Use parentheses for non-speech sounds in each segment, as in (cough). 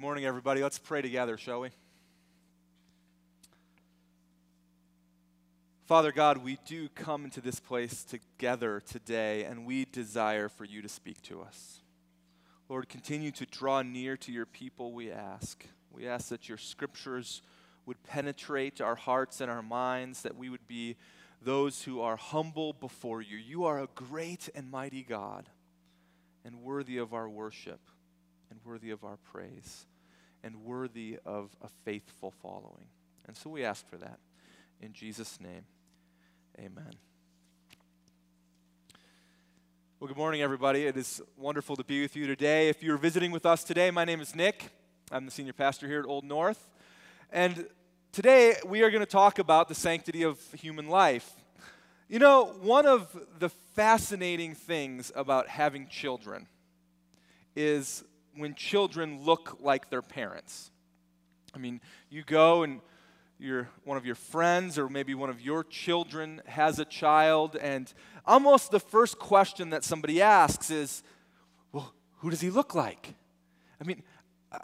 Good morning, everybody. Let's pray together, shall we? Father God, we do come into this place together today, and we desire for you to speak to us. Lord, continue to draw near to your people, we ask. We ask that your scriptures would penetrate our hearts and our minds, that we would be those who are humble before you. You are a great and mighty God, and worthy of our worship, and worthy of our praise, and worthy of a faithful following. And so we ask for that. In Jesus' name, amen. Well, good morning, everybody. It is wonderful to be with you today. If you're visiting with us today, my name is Nick. I'm the senior pastor here at Old North. And today we are going to talk about the sanctity of human life. You know, one of the fascinating things about having children is when children look like their parents. I mean, you go and your, one of your friends or maybe one of your children has a child, and almost the first question that somebody asks is, Well, who does he look like? I mean,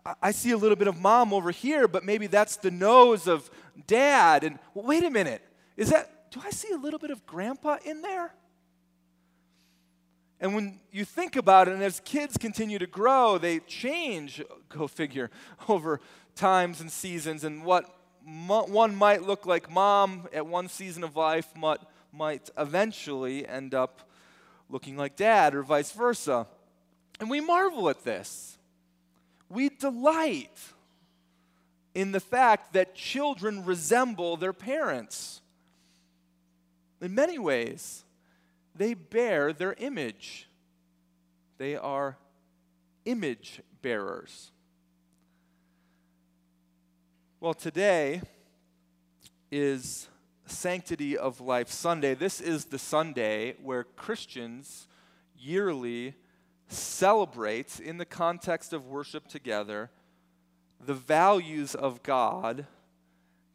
I, I see a little bit of mom over here, but maybe that's the nose of dad. And well, wait a minute, is that, do I see a little bit of grandpa in there? And when you think about it, and as kids continue to grow, they change, go figure, (laughs) over times and seasons, and what one might look like mom at one season of life might, might eventually end up looking like dad, or vice versa. And we marvel at this. We delight in the fact that children resemble their parents. In many ways, they bear their image. They are image bearers. Well, today is Sanctity of Life Sunday. This is the Sunday where Christians yearly celebrate, in the context of worship together, the values of God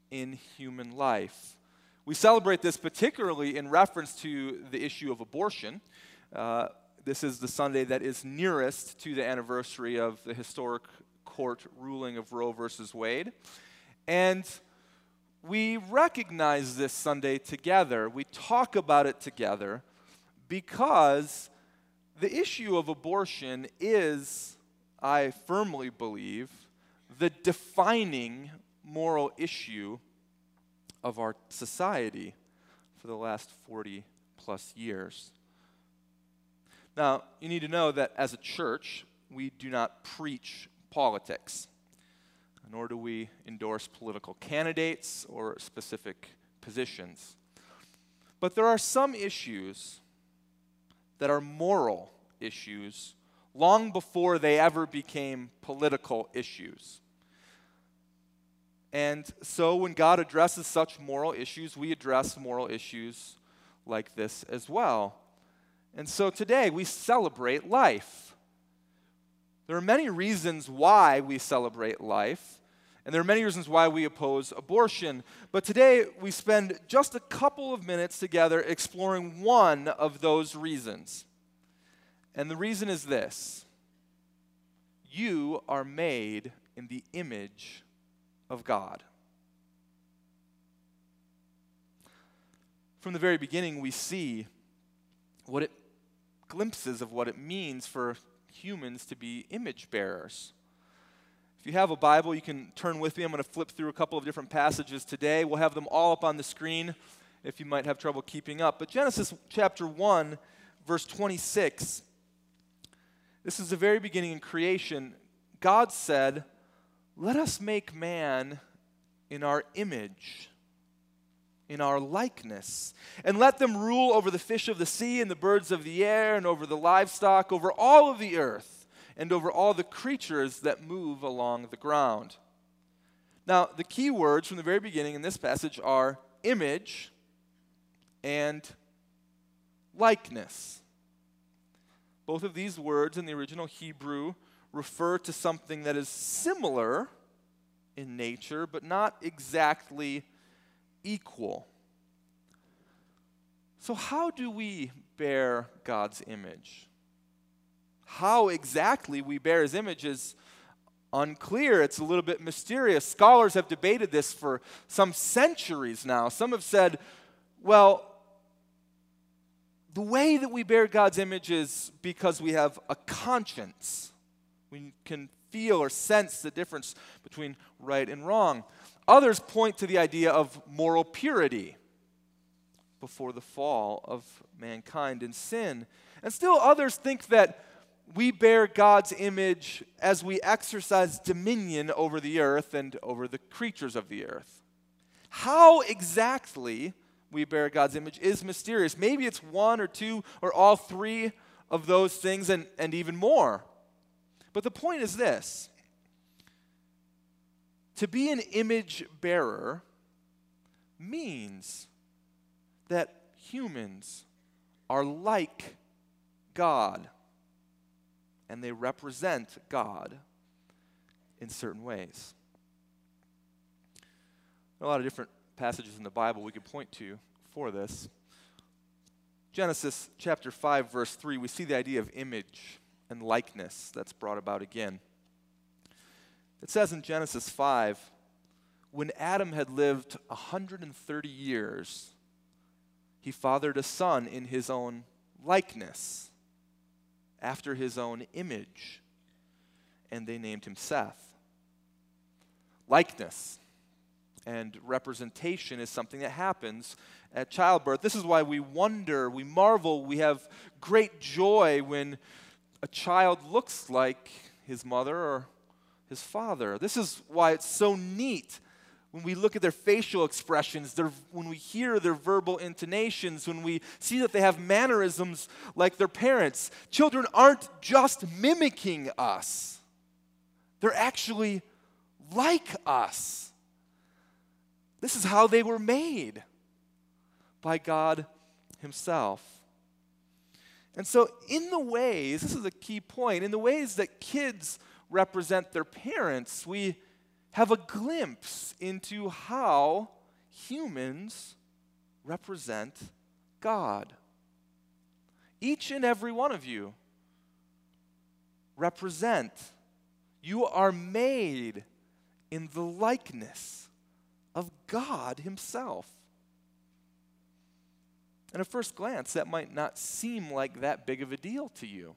in human life. We celebrate this particularly in reference to the issue of abortion. Uh, this is the Sunday that is nearest to the anniversary of the historic court ruling of Roe versus Wade. And we recognize this Sunday together. We talk about it together because the issue of abortion is, I firmly believe, the defining moral issue of our society for the last 40 plus years. Now, you need to know that as a church, we do not preach politics nor do we endorse political candidates or specific positions. But there are some issues that are moral issues long before they ever became political issues. And so when God addresses such moral issues, we address moral issues like this as well. And so today we celebrate life. There are many reasons why we celebrate life. And there are many reasons why we oppose abortion. But today we spend just a couple of minutes together exploring one of those reasons. And the reason is this you are made in the image of God. From the very beginning, we see what it glimpses of what it means for humans to be image bearers. If you have a Bible, you can turn with me. I'm going to flip through a couple of different passages today. We'll have them all up on the screen if you might have trouble keeping up. But Genesis chapter 1, verse 26, this is the very beginning in creation. God said, Let us make man in our image, in our likeness, and let them rule over the fish of the sea and the birds of the air and over the livestock, over all of the earth and over all the creatures that move along the ground. Now, the key words from the very beginning in this passage are image and likeness. Both of these words in the original Hebrew refer to something that is similar in nature, but not exactly equal. So, how do we bear God's image? how exactly we bear his image is unclear. It's a little bit mysterious. Scholars have debated this for some centuries now. Some have said, well, the way that we bear God's image is because we have a conscience. We can feel or sense the difference between right and wrong. Others point to the idea of moral purity before the fall of mankind in sin. And still others think that we bear God's image as we exercise dominion over the earth and over the creatures of the earth. How exactly we bear God's image is mysterious. Maybe it's one or two or all three of those things and, and even more. But the point is this to be an image bearer means that humans are like God and they represent God in certain ways. There are a lot of different passages in the Bible we could point to for this. Genesis chapter 5, verse 3, we see the idea of image and likeness that's brought about again. It says in Genesis 5 when Adam had lived 130 years, he fathered a son in his own likeness after his own image, and they named him Seth. Likeness and representation is something that happens at childbirth. This is why we wonder, we marvel, we have great joy when a child looks like his mother or his father. This is why it's so neat when we look at their facial expressions, their, when we hear their verbal intonations, when we see that they have mannerisms like their parents. Children aren't just mimicking us, they're actually like us. This is how they were made by God Himself. And so, in the ways, this is a key point, in the ways that kids represent their parents, we have a glimpse into how humans represent God. Each and every one of you represent, you are made in the likeness of God Himself. And at first glance, that might not seem like that big of a deal to you.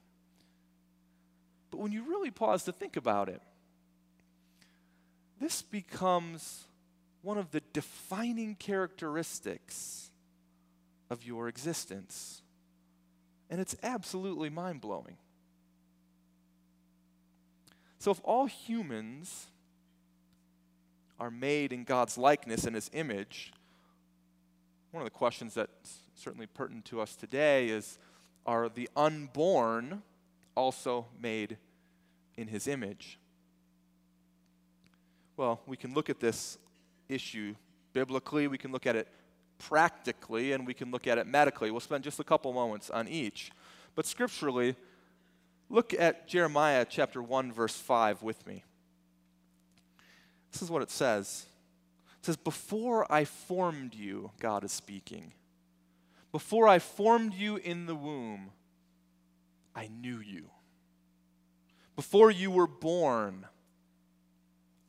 But when you really pause to think about it, this becomes one of the defining characteristics of your existence. And it's absolutely mind blowing. So, if all humans are made in God's likeness and His image, one of the questions that's certainly pertinent to us today is Are the unborn also made in His image? Well, we can look at this issue biblically, we can look at it practically, and we can look at it medically. We'll spend just a couple moments on each. But scripturally, look at Jeremiah chapter 1, verse 5 with me. This is what it says. It says, Before I formed you, God is speaking. Before I formed you in the womb, I knew you. Before you were born,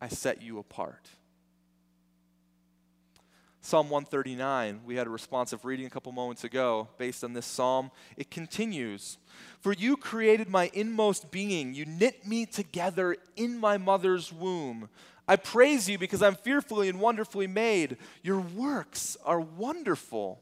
I set you apart. Psalm 139, we had a responsive reading a couple moments ago based on this psalm. It continues For you created my inmost being, you knit me together in my mother's womb. I praise you because I'm fearfully and wonderfully made. Your works are wonderful.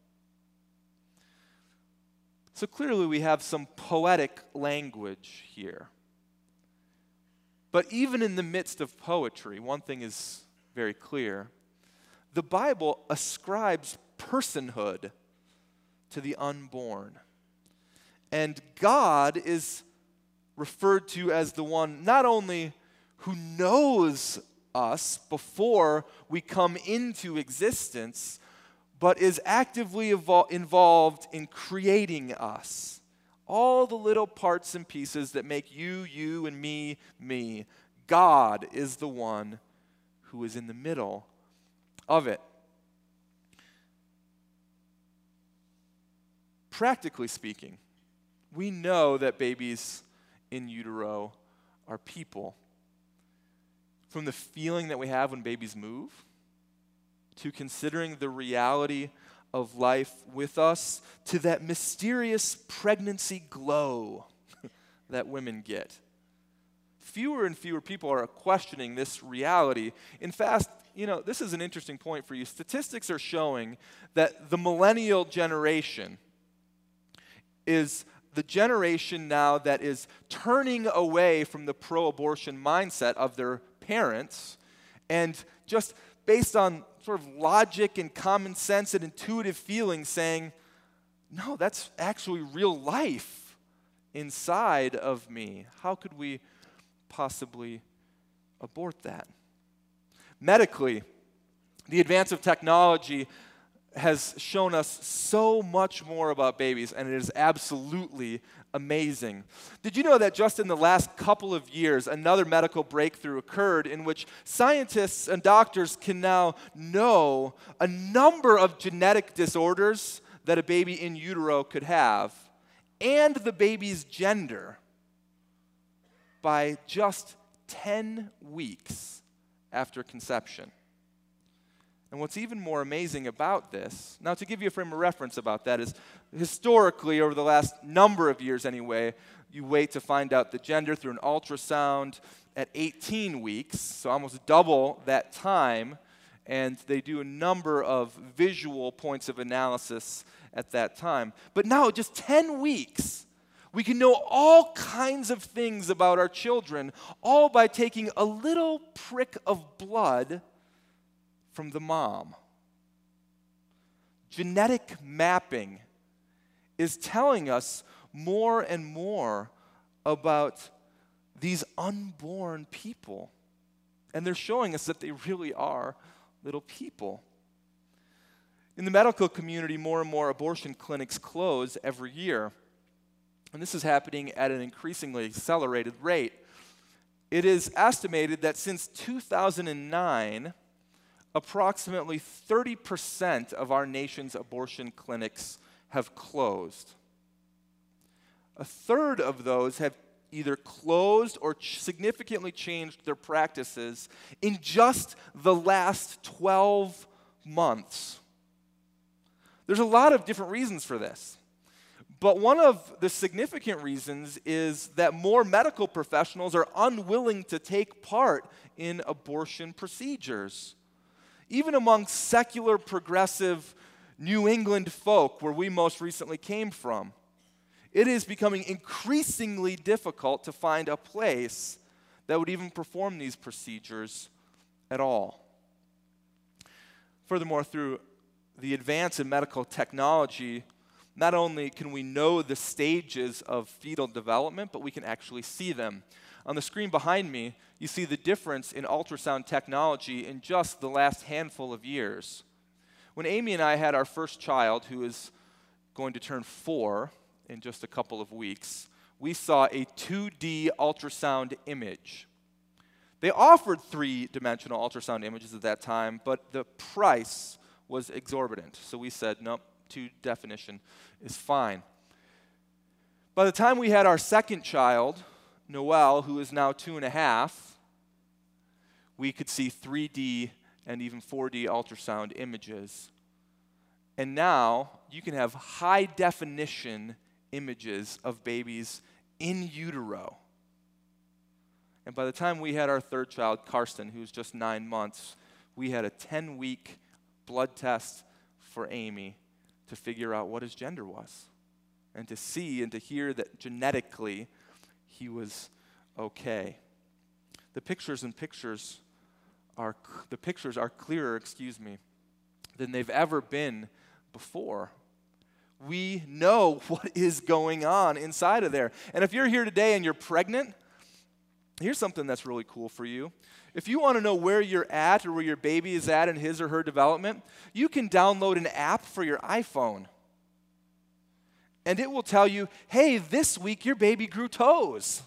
So clearly, we have some poetic language here. But even in the midst of poetry, one thing is very clear the Bible ascribes personhood to the unborn. And God is referred to as the one not only who knows us before we come into existence, but is actively evol- involved in creating us. All the little parts and pieces that make you, you, and me, me. God is the one who is in the middle of it. Practically speaking, we know that babies in utero are people. From the feeling that we have when babies move, to considering the reality of life with us, to that mysterious pregnancy glow (laughs) that women get. Fewer and fewer people are questioning this reality. In fact, you know, this is an interesting point for you. Statistics are showing that the millennial generation is the generation now that is turning away from the pro abortion mindset of their parents and just based on sort of logic and common sense and intuitive feeling saying, no, that's actually real life inside of me. How could we possibly abort that? Medically, the advance of technology has shown us so much more about babies, and it is absolutely amazing. Did you know that just in the last couple of years, another medical breakthrough occurred in which scientists and doctors can now know a number of genetic disorders that a baby in utero could have and the baby's gender by just 10 weeks after conception? And what's even more amazing about this, now to give you a frame of reference about that, is historically, over the last number of years anyway, you wait to find out the gender through an ultrasound at 18 weeks, so almost double that time, and they do a number of visual points of analysis at that time. But now, just 10 weeks, we can know all kinds of things about our children, all by taking a little prick of blood from the mom. Genetic mapping is telling us more and more about these unborn people. And they're showing us that they really are little people. In the medical community, more and more abortion clinics close every year. And this is happening at an increasingly accelerated rate. It is estimated that since 2009, approximately 30% of our nation's abortion clinics have closed. A third of those have either closed or ch- significantly changed their practices in just the last 12 months. There's a lot of different reasons for this. But one of the significant reasons is that more medical professionals are unwilling to take part in abortion procedures even among secular, progressive New England folk, where we most recently came from, it is becoming increasingly difficult to find a place that would even perform these procedures at all. Furthermore, through the advance in medical technology, not only can we know the stages of fetal development, but we can actually see them. On the screen behind me, you see the difference in ultrasound technology in just the last handful of years. When Amy and I had our first child, who is going to turn four in just a couple of weeks, we saw a 2D ultrasound image. They offered three dimensional ultrasound images at that time, but the price was exorbitant. So we said, nope, two definition is fine. By the time we had our second child, Noel, who is now two and a half, we could see 3D and even 4D ultrasound images. And now you can have high definition images of babies in utero. And by the time we had our third child, Karsten, who was just nine months, we had a 10 week blood test for Amy to figure out what his gender was and to see and to hear that genetically he was okay. The pictures and pictures are the pictures are clearer, excuse me, than they've ever been before. We know (laughs) what is going on inside of there. And if you're here today and you're pregnant, Here's something that's really cool for you. If you want to know where you're at or where your baby is at in his or her development, you can download an app for your iPhone. And it will tell you, hey, this week your baby grew toes.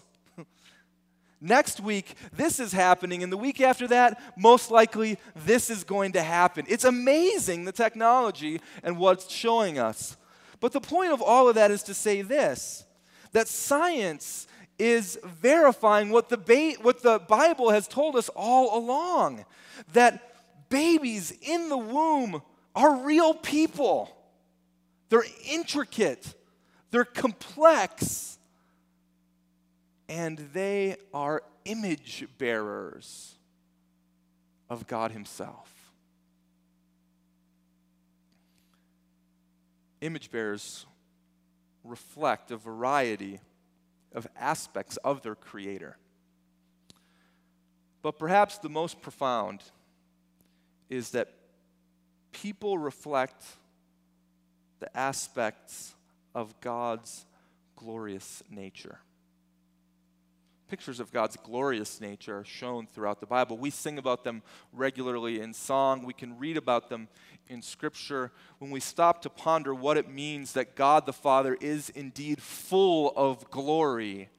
Next week, this is happening. And the week after that, most likely, this is going to happen. It's amazing, the technology and what's showing us. But the point of all of that is to say this that science is verifying what the, ba- what the Bible has told us all along that babies in the womb are real people. They're intricate, they're complex, and they are image bearers of God Himself. Image bearers reflect a variety of aspects of their Creator. But perhaps the most profound is that people reflect the aspects of God's glorious nature. Pictures of God's glorious nature are shown throughout the Bible. We sing about them regularly in song. We can read about them in Scripture. When we stop to ponder what it means that God the Father is indeed full of glory,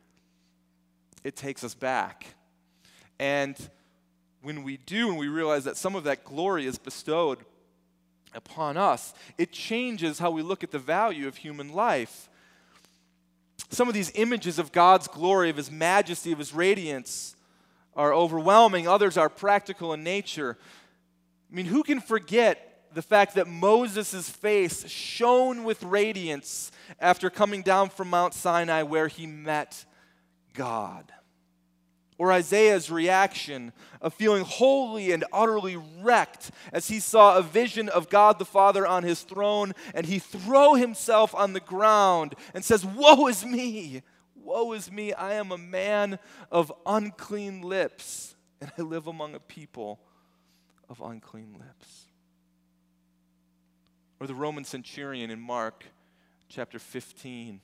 it takes us back. And when we do, and we realize that some of that glory is bestowed upon us, it changes how we look at the value of human life. Some of these images of God's glory, of His majesty, of His radiance are overwhelming, others are practical in nature. I mean, who can forget the fact that Moses' face shone with radiance after coming down from Mount Sinai where he met God? Or Isaiah's reaction of feeling wholly and utterly wrecked as he saw a vision of God the Father on his throne and he throw himself on the ground and says, Woe is me! Woe is me! I am a man of unclean lips and I live among a people of unclean lips. Or the Roman centurion in Mark chapter 15,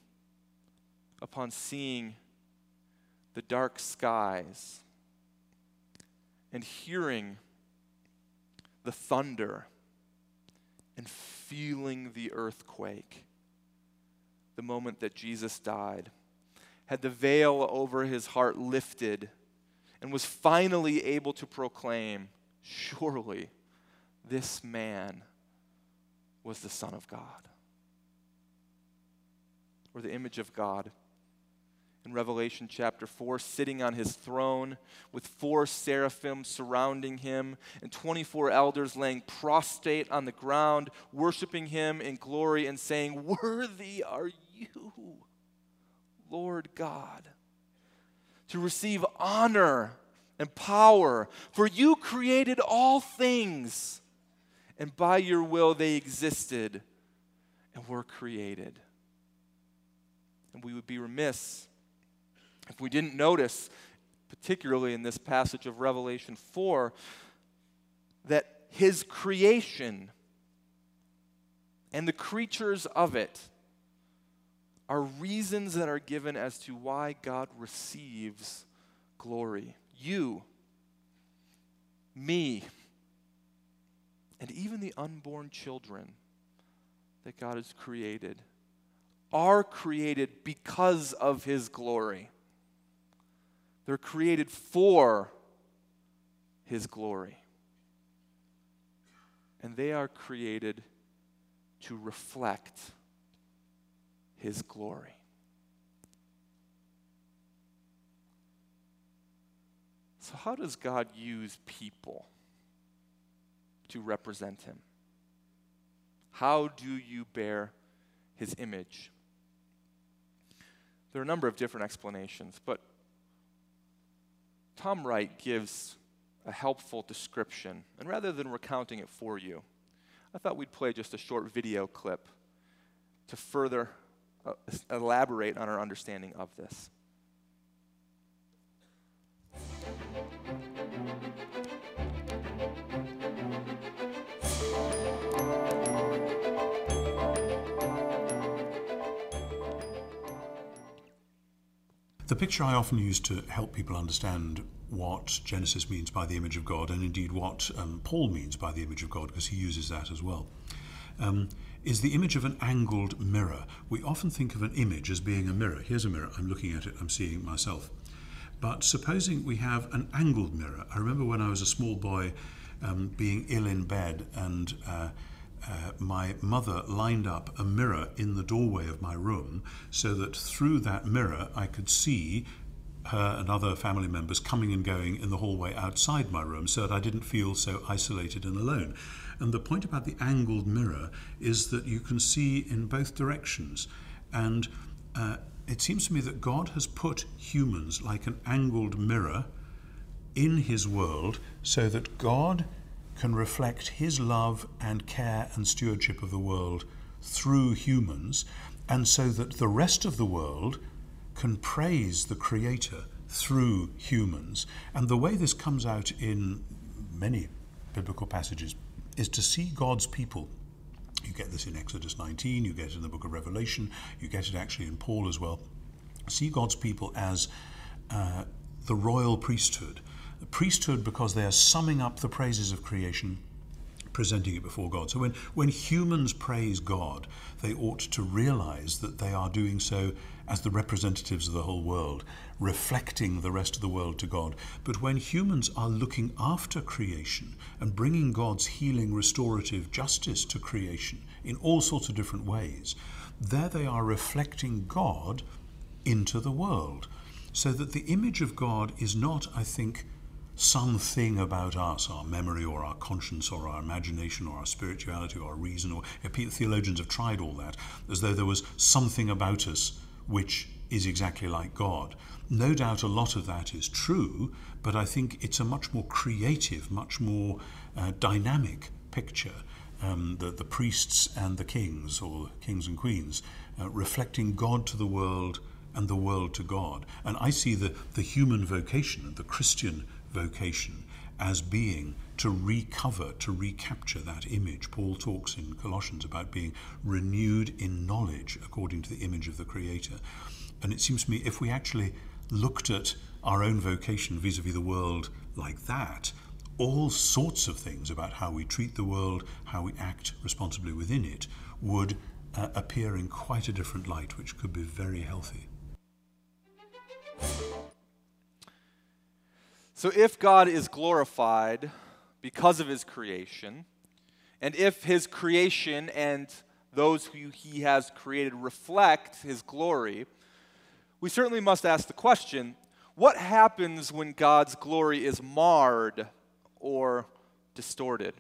upon seeing the dark skies and hearing the thunder and feeling the earthquake the moment that Jesus died, had the veil over his heart lifted, and was finally able to proclaim, Surely this man was the Son of God, or the image of God in Revelation chapter 4, sitting on his throne with four seraphim surrounding him and 24 elders laying prostrate on the ground, worshiping him in glory and saying, Worthy are you, Lord God, to receive honor and power, for you created all things, and by your will they existed and were created. And we would be remiss if we didn't notice, particularly in this passage of Revelation 4, that his creation and the creatures of it are reasons that are given as to why God receives glory. You, me, and even the unborn children that God has created are created because of his glory. They're created for His glory. And they are created to reflect His glory. So, how does God use people to represent Him? How do you bear His image? There are a number of different explanations, but Tom Wright gives a helpful description. And rather than recounting it for you, I thought we'd play just a short video clip to further uh, elaborate on our understanding of this. Picture I often use to help people understand what Genesis means by the image of God, and indeed what um, Paul means by the image of God, because he uses that as well, um, is the image of an angled mirror. We often think of an image as being a mirror. Here's a mirror, I'm looking at it, I'm seeing myself. But supposing we have an angled mirror, I remember when I was a small boy um, being ill in bed and uh, uh, my mother lined up a mirror in the doorway of my room so that through that mirror I could see her and other family members coming and going in the hallway outside my room so that I didn't feel so isolated and alone. And the point about the angled mirror is that you can see in both directions. And uh, it seems to me that God has put humans like an angled mirror in his world so that God can reflect his love and care and stewardship of the world through humans, and so that the rest of the world can praise the Creator through humans. And the way this comes out in many biblical passages is to see God's people. You get this in Exodus 19, you get it in the book of Revelation, you get it actually in Paul as well. See God's people as uh, the royal priesthood. The priesthood because they are summing up the praises of creation, presenting it before God. So when, when humans praise God, they ought to realize that they are doing so as the representatives of the whole world, reflecting the rest of the world to God. But when humans are looking after creation and bringing God's healing, restorative justice to creation in all sorts of different ways, there they are reflecting God into the world. So that the image of God is not, I think, something about us, our memory or our conscience or our imagination or our spirituality or our reason, or theologians have tried all that, as though there was something about us which is exactly like God. No doubt a lot of that is true, but I think it's a much more creative, much more uh, dynamic picture. Um, the, the priests and the kings, or kings and queens, uh, reflecting God to the world and the world to God. And I see the, the human vocation and the Christian vocation as being to recover, to recapture that image. Paul talks in Colossians about being renewed in knowledge according to the image of the Creator. And it seems to me if we actually looked at our own vocation vis a vis the world like that, all sorts of things about how we treat the world, how we act responsibly within it, would uh, appear in quite a different light, which could be very healthy. So, if God is glorified because of his creation, and if his creation and those who he has created reflect his glory, we certainly must ask the question what happens when God's glory is marred or distorted?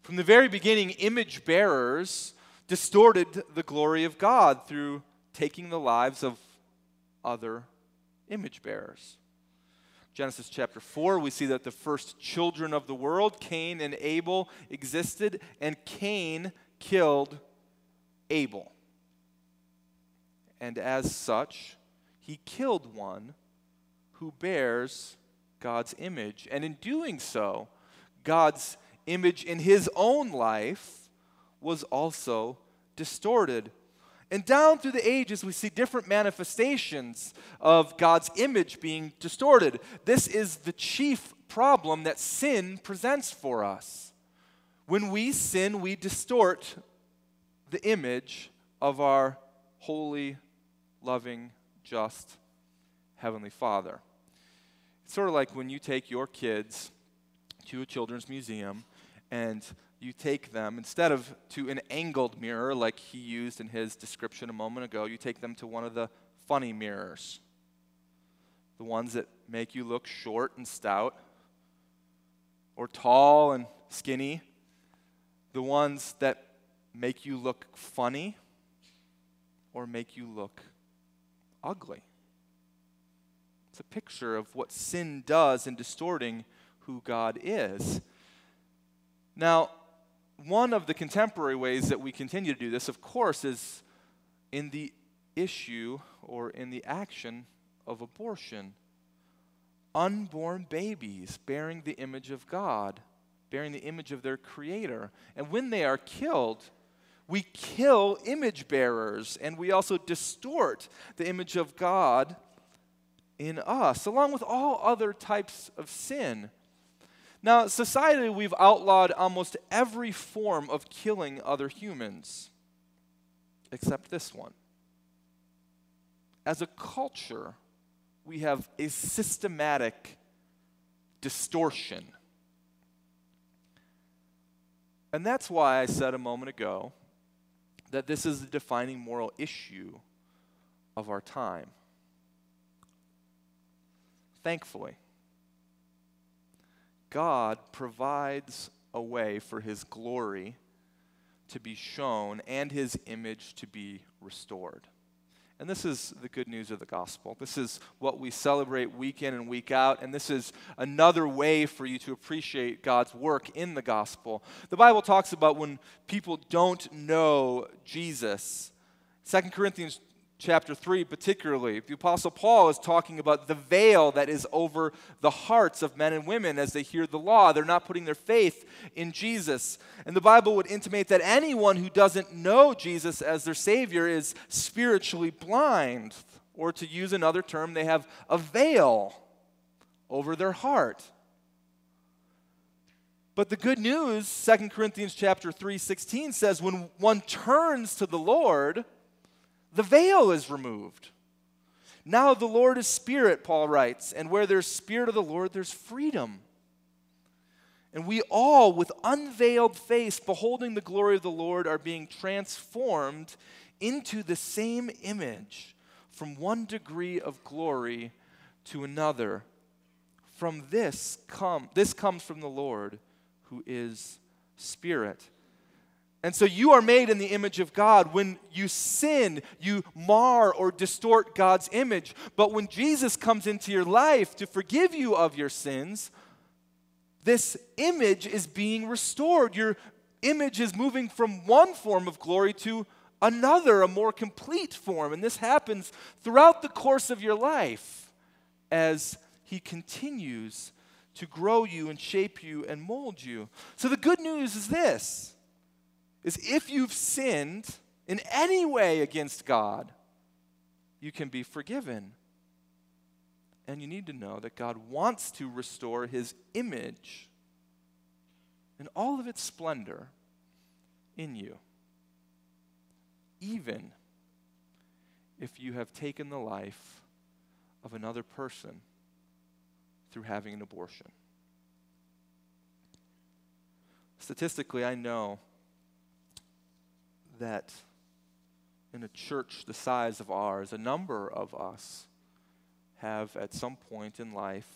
From the very beginning, image bearers distorted the glory of God through taking the lives of other image bearers. Genesis chapter 4, we see that the first children of the world, Cain and Abel, existed, and Cain killed Abel. And as such, he killed one who bears God's image. And in doing so, God's image in his own life was also distorted. And down through the ages, we see different manifestations of God's image being distorted. This is the chief problem that sin presents for us. When we sin, we distort the image of our holy, loving, just Heavenly Father. It's sort of like when you take your kids to a children's museum and you take them, instead of to an angled mirror like he used in his description a moment ago, you take them to one of the funny mirrors. The ones that make you look short and stout, or tall and skinny. The ones that make you look funny or make you look ugly. It's a picture of what sin does in distorting who God is. Now, one of the contemporary ways that we continue to do this, of course, is in the issue or in the action of abortion. Unborn babies bearing the image of God, bearing the image of their Creator. And when they are killed, we kill image bearers and we also distort the image of God in us, along with all other types of sin. Now, societally, we've outlawed almost every form of killing other humans, except this one. As a culture, we have a systematic distortion. And that's why I said a moment ago that this is the defining moral issue of our time. Thankfully, God provides a way for His glory to be shown and His image to be restored. And this is the good news of the gospel. This is what we celebrate week in and week out. And this is another way for you to appreciate God's work in the gospel. The Bible talks about when people don't know Jesus. 2 Corinthians chapter 3, particularly, the Apostle Paul is talking about the veil that is over the hearts of men and women as they hear the law. They're not putting their faith in Jesus. And the Bible would intimate that anyone who doesn't know Jesus as their Savior is spiritually blind. Or to use another term, they have a veil over their heart. But the good news, 2 Corinthians chapter 3, 16 says, when one turns to the Lord, the veil is removed. Now the Lord is spirit, Paul writes, and where there's spirit of the Lord, there's freedom. And we all, with unveiled face, beholding the glory of the Lord, are being transformed into the same image from one degree of glory to another. From this come this comes from the Lord who is spirit. And so you are made in the image of God. When you sin, you mar or distort God's image. But when Jesus comes into your life to forgive you of your sins, this image is being restored. Your image is moving from one form of glory to another, a more complete form. And this happens throughout the course of your life as He continues to grow you and shape you and mold you. So the good news is this is if you've sinned in any way against God, you can be forgiven. And you need to know that God wants to restore his image in all of its splendor in you, even if you have taken the life of another person through having an abortion. Statistically, I know that in a church the size of ours, a number of us have at some point in life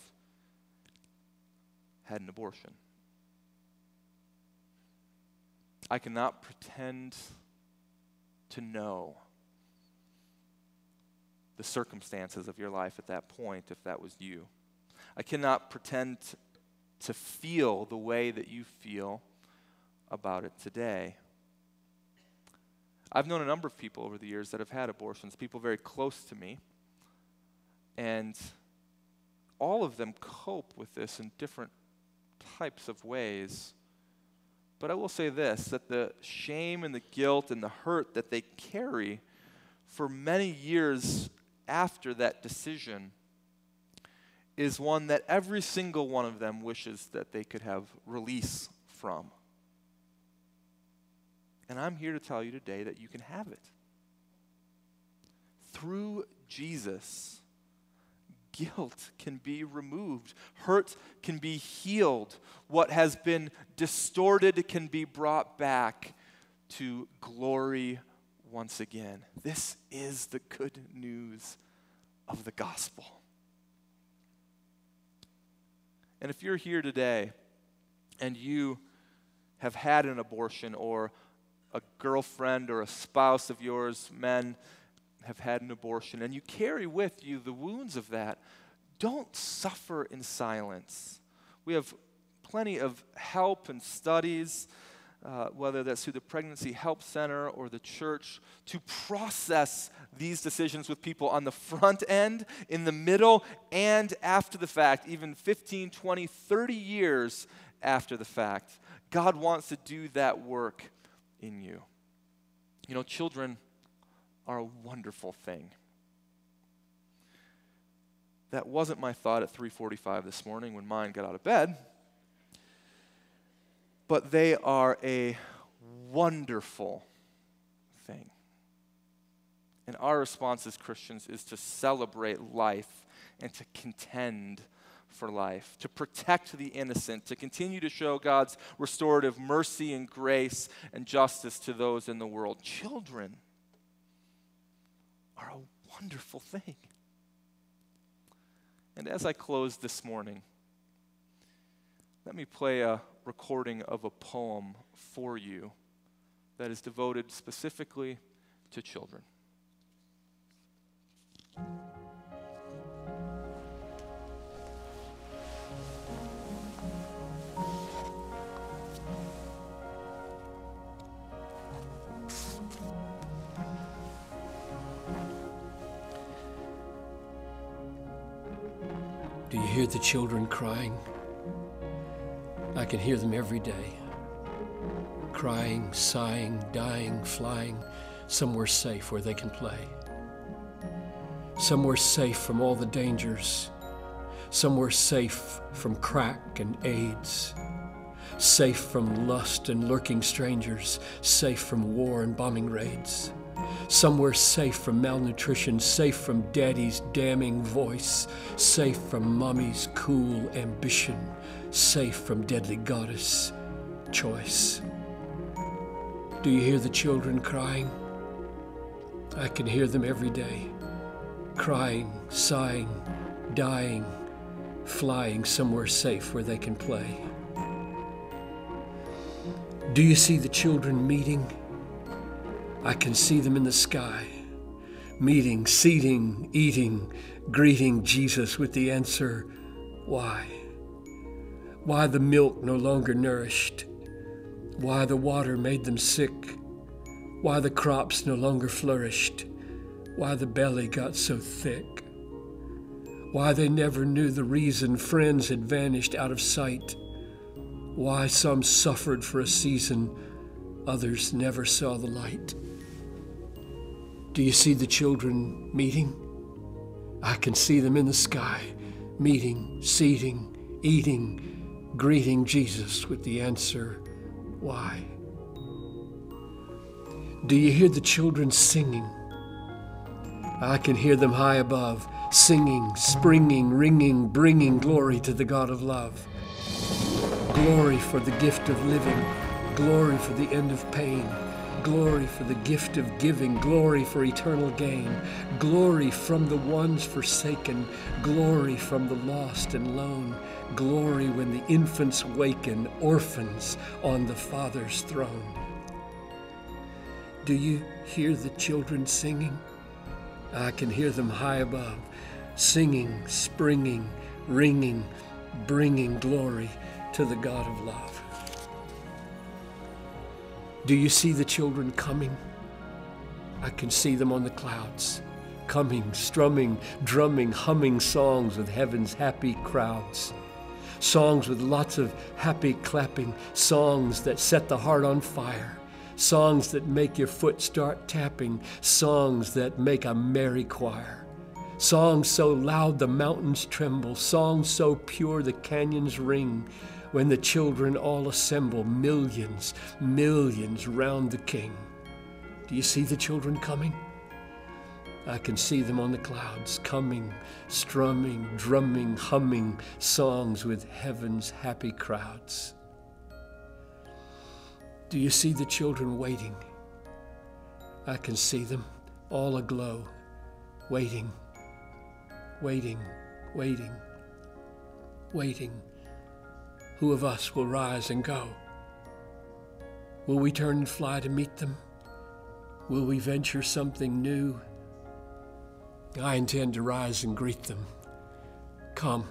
had an abortion. I cannot pretend to know the circumstances of your life at that point if that was you. I cannot pretend to feel the way that you feel about it today. I've known a number of people over the years that have had abortions, people very close to me. And all of them cope with this in different types of ways. But I will say this that the shame and the guilt and the hurt that they carry for many years after that decision is one that every single one of them wishes that they could have release from. And I'm here to tell you today that you can have it. Through Jesus, guilt can be removed, hurt can be healed, what has been distorted can be brought back to glory once again. This is the good news of the gospel. And if you're here today and you have had an abortion or a girlfriend or a spouse of yours, men, have had an abortion, and you carry with you the wounds of that, don't suffer in silence. We have plenty of help and studies, uh, whether that's through the Pregnancy Help Center or the church, to process these decisions with people on the front end, in the middle, and after the fact, even 15, 20, 30 years after the fact. God wants to do that work in you. You know, children are a wonderful thing. That wasn't my thought at 3:45 this morning when mine got out of bed. But they are a wonderful thing. And our response as Christians is to celebrate life and to contend for life, to protect the innocent, to continue to show God's restorative mercy and grace and justice to those in the world. Children are a wonderful thing. And as I close this morning, let me play a recording of a poem for you that is devoted specifically to children. Hear the children crying? I can hear them every day. Crying, sighing, dying, flying, somewhere safe where they can play. Somewhere safe from all the dangers. Somewhere safe from crack and AIDS. Safe from lust and lurking strangers. Safe from war and bombing raids somewhere safe from malnutrition, safe from daddy's damning voice, safe from mommy's cool ambition, safe from deadly goddess choice. Do you hear the children crying? I can hear them every day, crying, sighing, dying, flying somewhere safe where they can play. Do you see the children meeting? I can see them in the sky, meeting, seating, eating, greeting Jesus with the answer, Why? Why the milk no longer nourished? Why the water made them sick? Why the crops no longer flourished? Why the belly got so thick? Why they never knew the reason friends had vanished out of sight? Why some suffered for a season, others never saw the light? Do you see the children meeting? I can see them in the sky, meeting, seating, eating, greeting Jesus with the answer, Why? Do you hear the children singing? I can hear them high above, singing, springing, ringing, bringing glory to the God of love. Glory for the gift of living, glory for the end of pain glory for the gift of giving, glory for eternal gain, glory from the ones forsaken, glory from the lost and lone, glory when the infants waken, orphans on the Father's throne. Do you hear the children singing? I can hear them high above, singing, springing, ringing, bringing glory to the God of love. Do you see the children coming? I can see them on the clouds, coming, strumming, drumming, humming songs with heaven's happy crowds. Songs with lots of happy clapping, songs that set the heart on fire, songs that make your foot start tapping, songs that make a merry choir. Songs so loud the mountains tremble, songs so pure the canyons ring, when the children all assemble, millions, millions round the king. Do you see the children coming? I can see them on the clouds, coming, strumming, drumming, humming songs with heaven's happy crowds. Do you see the children waiting? I can see them all aglow, waiting, waiting, waiting, waiting who of us will rise and go? Will we turn and fly to meet them? Will we venture something new? I intend to rise and greet them. Come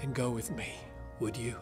and go with me, would you?